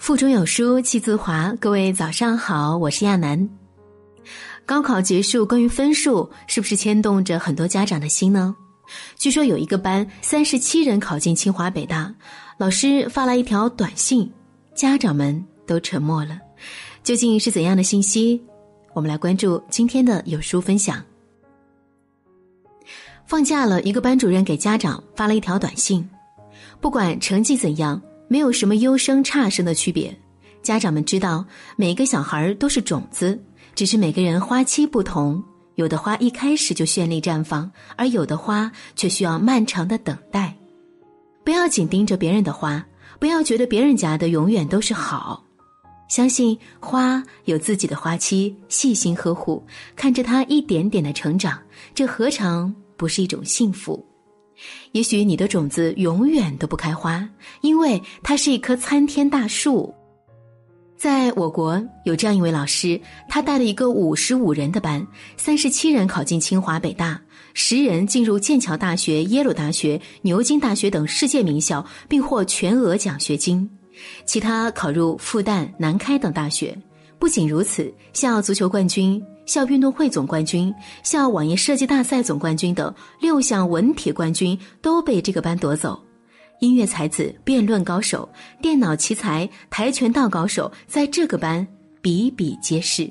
腹中有书气自华，各位早上好，我是亚楠。高考结束，关于分数，是不是牵动着很多家长的心呢？据说有一个班三十七人考进清华北大，老师发来一条短信，家长们都沉默了。究竟是怎样的信息？我们来关注今天的有书分享。放假了，一个班主任给家长发了一条短信：不管成绩怎样，没有什么优生差生的区别。家长们知道，每个小孩都是种子，只是每个人花期不同。有的花一开始就绚丽绽放，而有的花却需要漫长的等待。不要紧盯着别人的花，不要觉得别人家的永远都是好。相信花有自己的花期，细心呵护，看着它一点点的成长，这何尝不是一种幸福？也许你的种子永远都不开花，因为它是一棵参天大树。在我国有这样一位老师，他带了一个五十五人的班，三十七人考进清华北大，十人进入剑桥大学、耶鲁大学、牛津大学等世界名校，并获全额奖学金；其他考入复旦、南开等大学。不仅如此，校足球冠军、校运动会总冠军、校网页设计大赛总冠军等六项文体冠军都被这个班夺走。音乐才子、辩论高手、电脑奇才、跆拳道高手，在这个班比比皆是。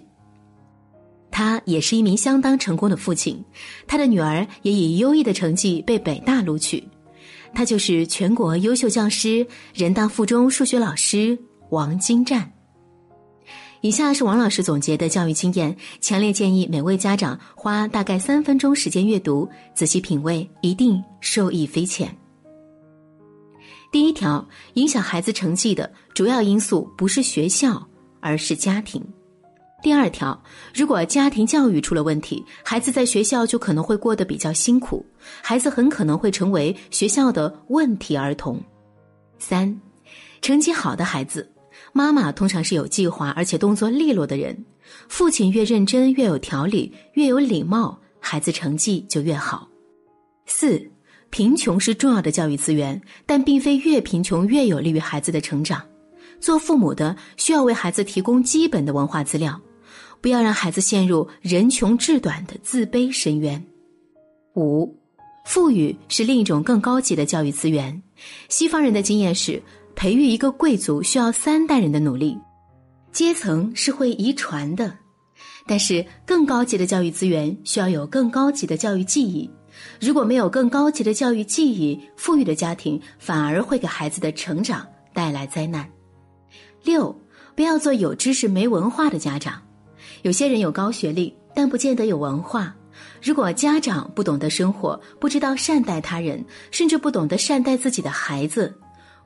他也是一名相当成功的父亲，他的女儿也以优异的成绩被北大录取。他就是全国优秀教师、人大附中数学老师王金战。以下是王老师总结的教育经验，强烈建议每位家长花大概三分钟时间阅读，仔细品味，一定受益匪浅。第一条，影响孩子成绩的主要因素不是学校，而是家庭。第二条，如果家庭教育出了问题，孩子在学校就可能会过得比较辛苦，孩子很可能会成为学校的问题儿童。三，成绩好的孩子，妈妈通常是有计划而且动作利落的人，父亲越认真越有条理越有礼貌，孩子成绩就越好。四。贫穷是重要的教育资源，但并非越贫穷越有利于孩子的成长。做父母的需要为孩子提供基本的文化资料，不要让孩子陷入人穷志短的自卑深渊。五，富裕是另一种更高级的教育资源。西方人的经验是，培育一个贵族需要三代人的努力。阶层是会遗传的，但是更高级的教育资源需要有更高级的教育技艺。如果没有更高级的教育技艺，富裕的家庭反而会给孩子的成长带来灾难。六，不要做有知识没文化的家长。有些人有高学历，但不见得有文化。如果家长不懂得生活，不知道善待他人，甚至不懂得善待自己的孩子，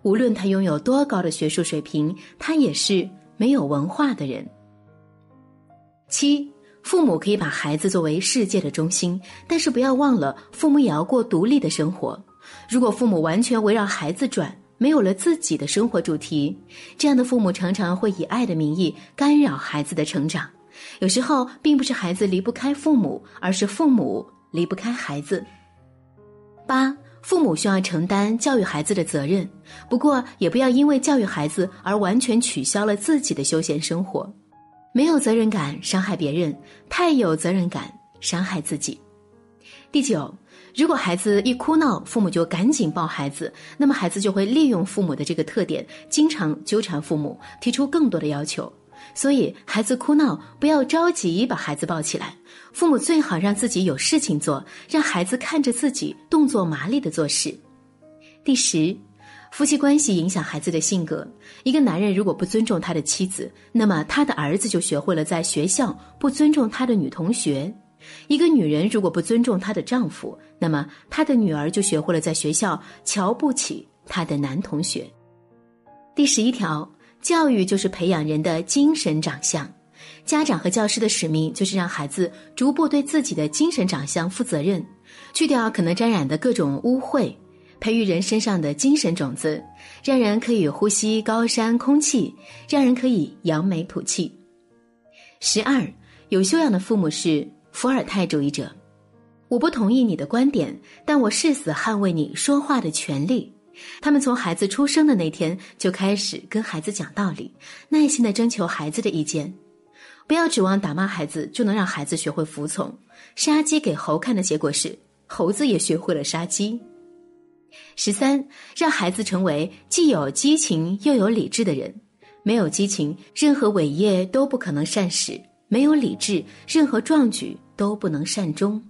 无论他拥有多高的学术水平，他也是没有文化的人。七。父母可以把孩子作为世界的中心，但是不要忘了，父母也要过独立的生活。如果父母完全围绕孩子转，没有了自己的生活主题，这样的父母常常会以爱的名义干扰孩子的成长。有时候，并不是孩子离不开父母，而是父母离不开孩子。八，父母需要承担教育孩子的责任，不过也不要因为教育孩子而完全取消了自己的休闲生活。没有责任感伤害别人，太有责任感伤害自己。第九，如果孩子一哭闹，父母就赶紧抱孩子，那么孩子就会利用父母的这个特点，经常纠缠父母，提出更多的要求。所以，孩子哭闹不要着急把孩子抱起来，父母最好让自己有事情做，让孩子看着自己动作麻利的做事。第十。夫妻关系影响孩子的性格。一个男人如果不尊重他的妻子，那么他的儿子就学会了在学校不尊重他的女同学；一个女人如果不尊重她的丈夫，那么她的女儿就学会了在学校瞧不起她的男同学。第十一条，教育就是培养人的精神长相。家长和教师的使命就是让孩子逐步对自己的精神长相负责任，去掉可能沾染的各种污秽。培育人身上的精神种子，让人可以呼吸高山空气，让人可以扬眉吐气。十二，有修养的父母是伏尔泰主义者。我不同意你的观点，但我誓死捍卫你说话的权利。他们从孩子出生的那天就开始跟孩子讲道理，耐心的征求孩子的意见。不要指望打骂孩子就能让孩子学会服从。杀鸡给猴看的结果是，猴子也学会了杀鸡。十三，让孩子成为既有激情又有理智的人。没有激情，任何伟业都不可能善始；没有理智，任何壮举都不能善终。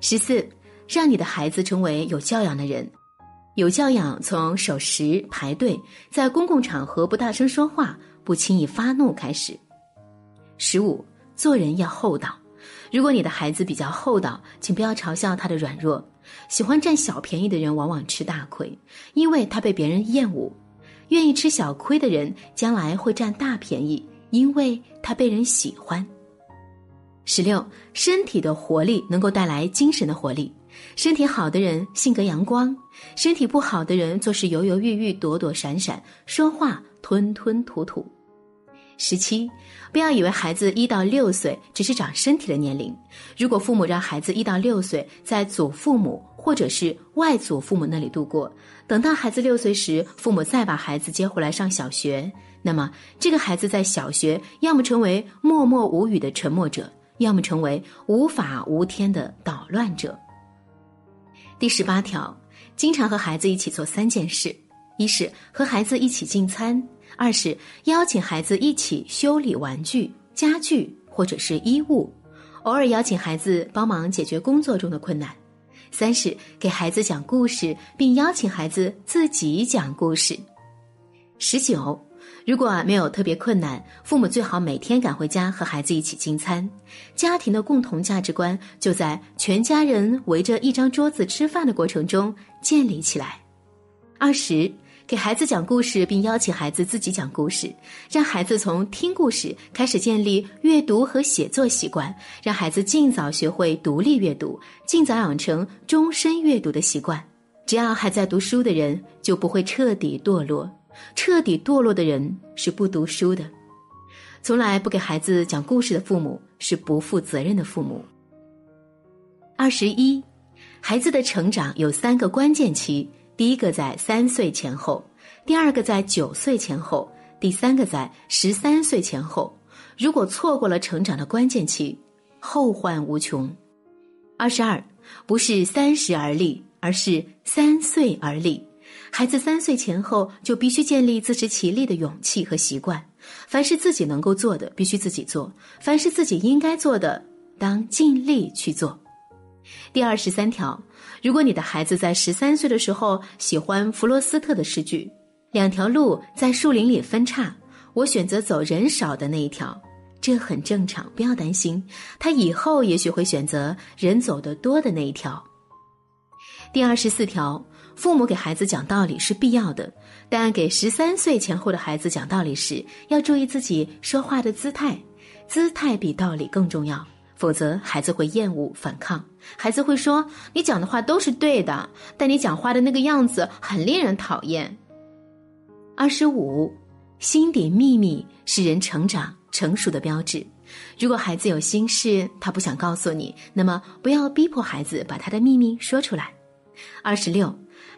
十四，让你的孩子成为有教养的人。有教养，从守时、排队，在公共场合不大声说话、不轻易发怒开始。十五，做人要厚道。如果你的孩子比较厚道，请不要嘲笑他的软弱。喜欢占小便宜的人往往吃大亏，因为他被别人厌恶；愿意吃小亏的人将来会占大便宜，因为他被人喜欢。十六，身体的活力能够带来精神的活力。身体好的人性格阳光，身体不好的人做事犹犹豫豫、躲躲闪闪，说话吞吞吐吐。十七，不要以为孩子一到六岁只是长身体的年龄。如果父母让孩子一到六岁在祖父母或者是外祖父母那里度过，等到孩子六岁时，父母再把孩子接回来上小学，那么这个孩子在小学要么成为默默无语的沉默者，要么成为无法无天的捣乱者。第十八条，经常和孩子一起做三件事：一是和孩子一起进餐。二是邀请孩子一起修理玩具、家具或者是衣物，偶尔邀请孩子帮忙解决工作中的困难。三是给孩子讲故事，并邀请孩子自己讲故事。十九，如果没有特别困难，父母最好每天赶回家和孩子一起进餐，家庭的共同价值观就在全家人围着一张桌子吃饭的过程中建立起来。二十。给孩子讲故事，并邀请孩子自己讲故事，让孩子从听故事开始建立阅读和写作习惯，让孩子尽早学会独立阅读，尽早养成终身阅读的习惯。只要还在读书的人，就不会彻底堕落；彻底堕落的人是不读书的。从来不给孩子讲故事的父母是不负责任的父母。二十一，孩子的成长有三个关键期。第一个在三岁前后，第二个在九岁前后，第三个在十三岁前后。如果错过了成长的关键期，后患无穷。二十二，不是三十而立，而是三岁而立。孩子三岁前后就必须建立自食其力的勇气和习惯。凡是自己能够做的，必须自己做；凡是自己应该做的，当尽力去做。第二十三条。如果你的孩子在十三岁的时候喜欢弗罗斯特的诗句，“两条路在树林里分叉，我选择走人少的那一条”，这很正常，不要担心，他以后也许会选择人走得多的那一条。第二十四条，父母给孩子讲道理是必要的，但给十三岁前后的孩子讲道理时，要注意自己说话的姿态，姿态比道理更重要。否则，孩子会厌恶、反抗。孩子会说：“你讲的话都是对的，但你讲话的那个样子很令人讨厌。”二十五，心底秘密是人成长成熟的标志。如果孩子有心事，他不想告诉你，那么不要逼迫孩子把他的秘密说出来。二十六，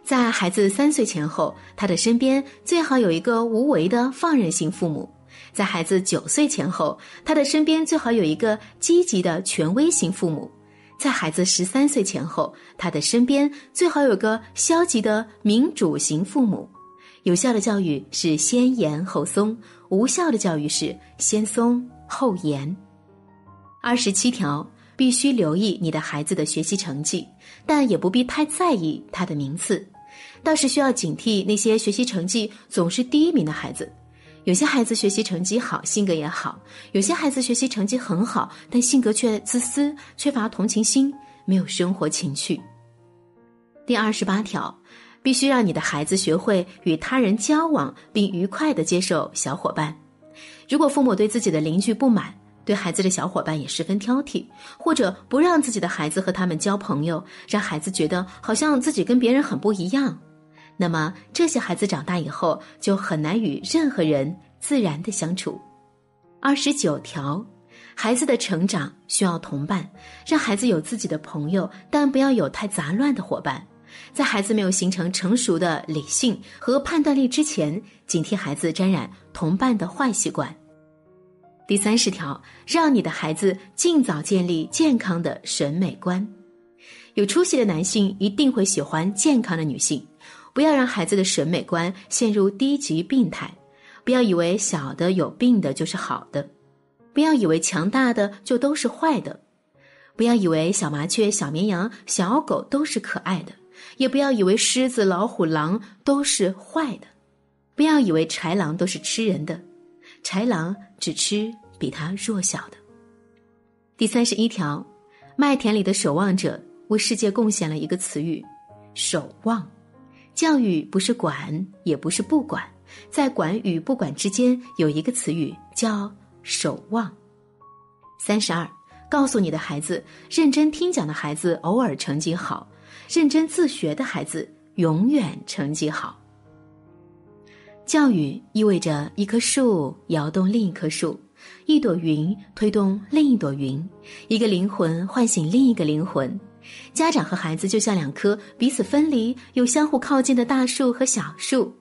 在孩子三岁前后，他的身边最好有一个无为的放任型父母。在孩子九岁前后，他的身边最好有一个积极的权威型父母；在孩子十三岁前后，他的身边最好有个消极的民主型父母。有效的教育是先严后松，无效的教育是先松后严。二十七条，必须留意你的孩子的学习成绩，但也不必太在意他的名次，倒是需要警惕那些学习成绩总是第一名的孩子。有些孩子学习成绩好，性格也好；有些孩子学习成绩很好，但性格却自私，缺乏同情心，没有生活情趣。第二十八条，必须让你的孩子学会与他人交往，并愉快的接受小伙伴。如果父母对自己的邻居不满，对孩子的小伙伴也十分挑剔，或者不让自己的孩子和他们交朋友，让孩子觉得好像自己跟别人很不一样。那么这些孩子长大以后就很难与任何人自然的相处。二十九条，孩子的成长需要同伴，让孩子有自己的朋友，但不要有太杂乱的伙伴。在孩子没有形成成熟的理性和判断力之前，警惕孩子沾染同伴的坏习惯。第三十条，让你的孩子尽早建立健康的审美观。有出息的男性一定会喜欢健康的女性，不要让孩子的审美观陷入低级病态。不要以为小的有病的就是好的，不要以为强大的就都是坏的，不要以为小麻雀、小绵羊、小狗都是可爱的，也不要以为狮子、老虎、狼都是坏的，不要以为豺狼都是吃人的，豺狼只吃比它弱小的。第三十一条，麦田里的守望者为世界贡献了一个词语“守望”。教育不是管，也不是不管。在管与不管之间有一个词语叫守望。三十二，告诉你的孩子，认真听讲的孩子偶尔成绩好，认真自学的孩子永远成绩好。教育意味着一棵树摇动另一棵树，一朵云推动另一朵云，一个灵魂唤醒另一个灵魂。家长和孩子就像两棵彼此分离又相互靠近的大树和小树。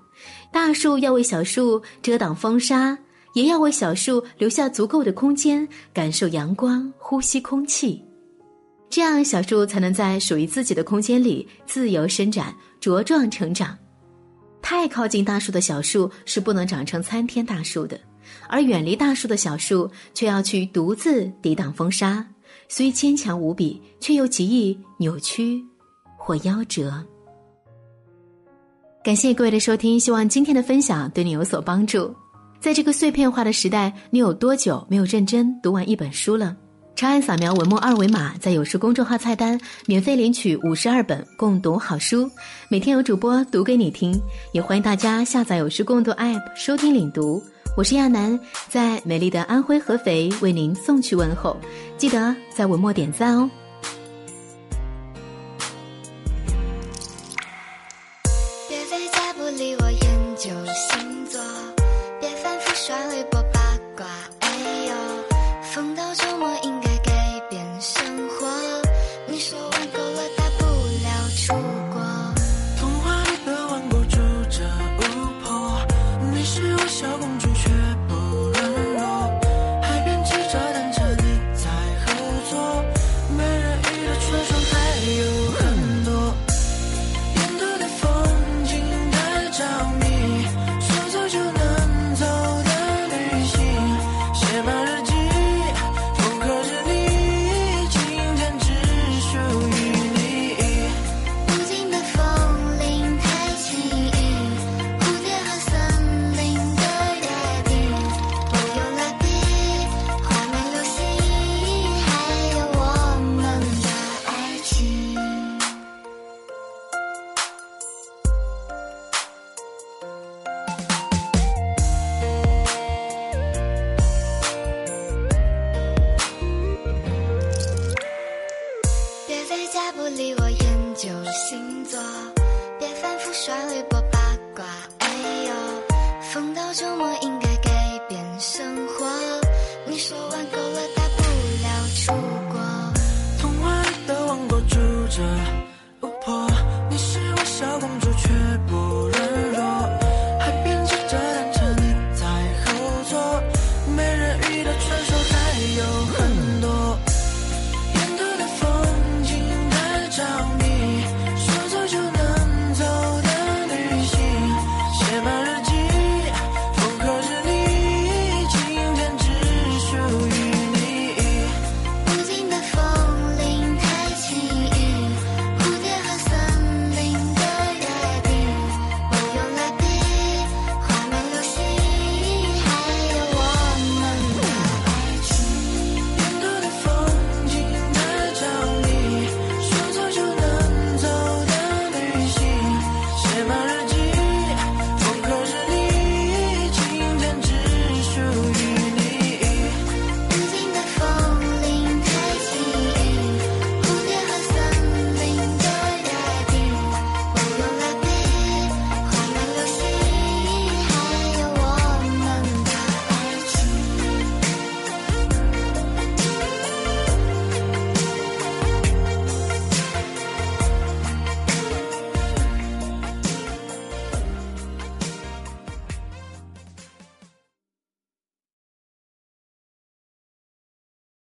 大树要为小树遮挡风沙，也要为小树留下足够的空间，感受阳光，呼吸空气，这样小树才能在属于自己的空间里自由伸展、茁壮成长。太靠近大树的小树是不能长成参天大树的，而远离大树的小树却要去独自抵挡风沙，虽坚强无比，却又极易扭曲或夭折。感谢各位的收听，希望今天的分享对你有所帮助。在这个碎片化的时代，你有多久没有认真读完一本书了？长按扫描文末二维码，在有书公众号菜单免费领取五十二本共读好书，每天有主播读给你听。也欢迎大家下载有书共读 App 收听领读。我是亚楠，在美丽的安徽合肥为您送去问候。记得在文末点赞哦。刷微博八卦，哎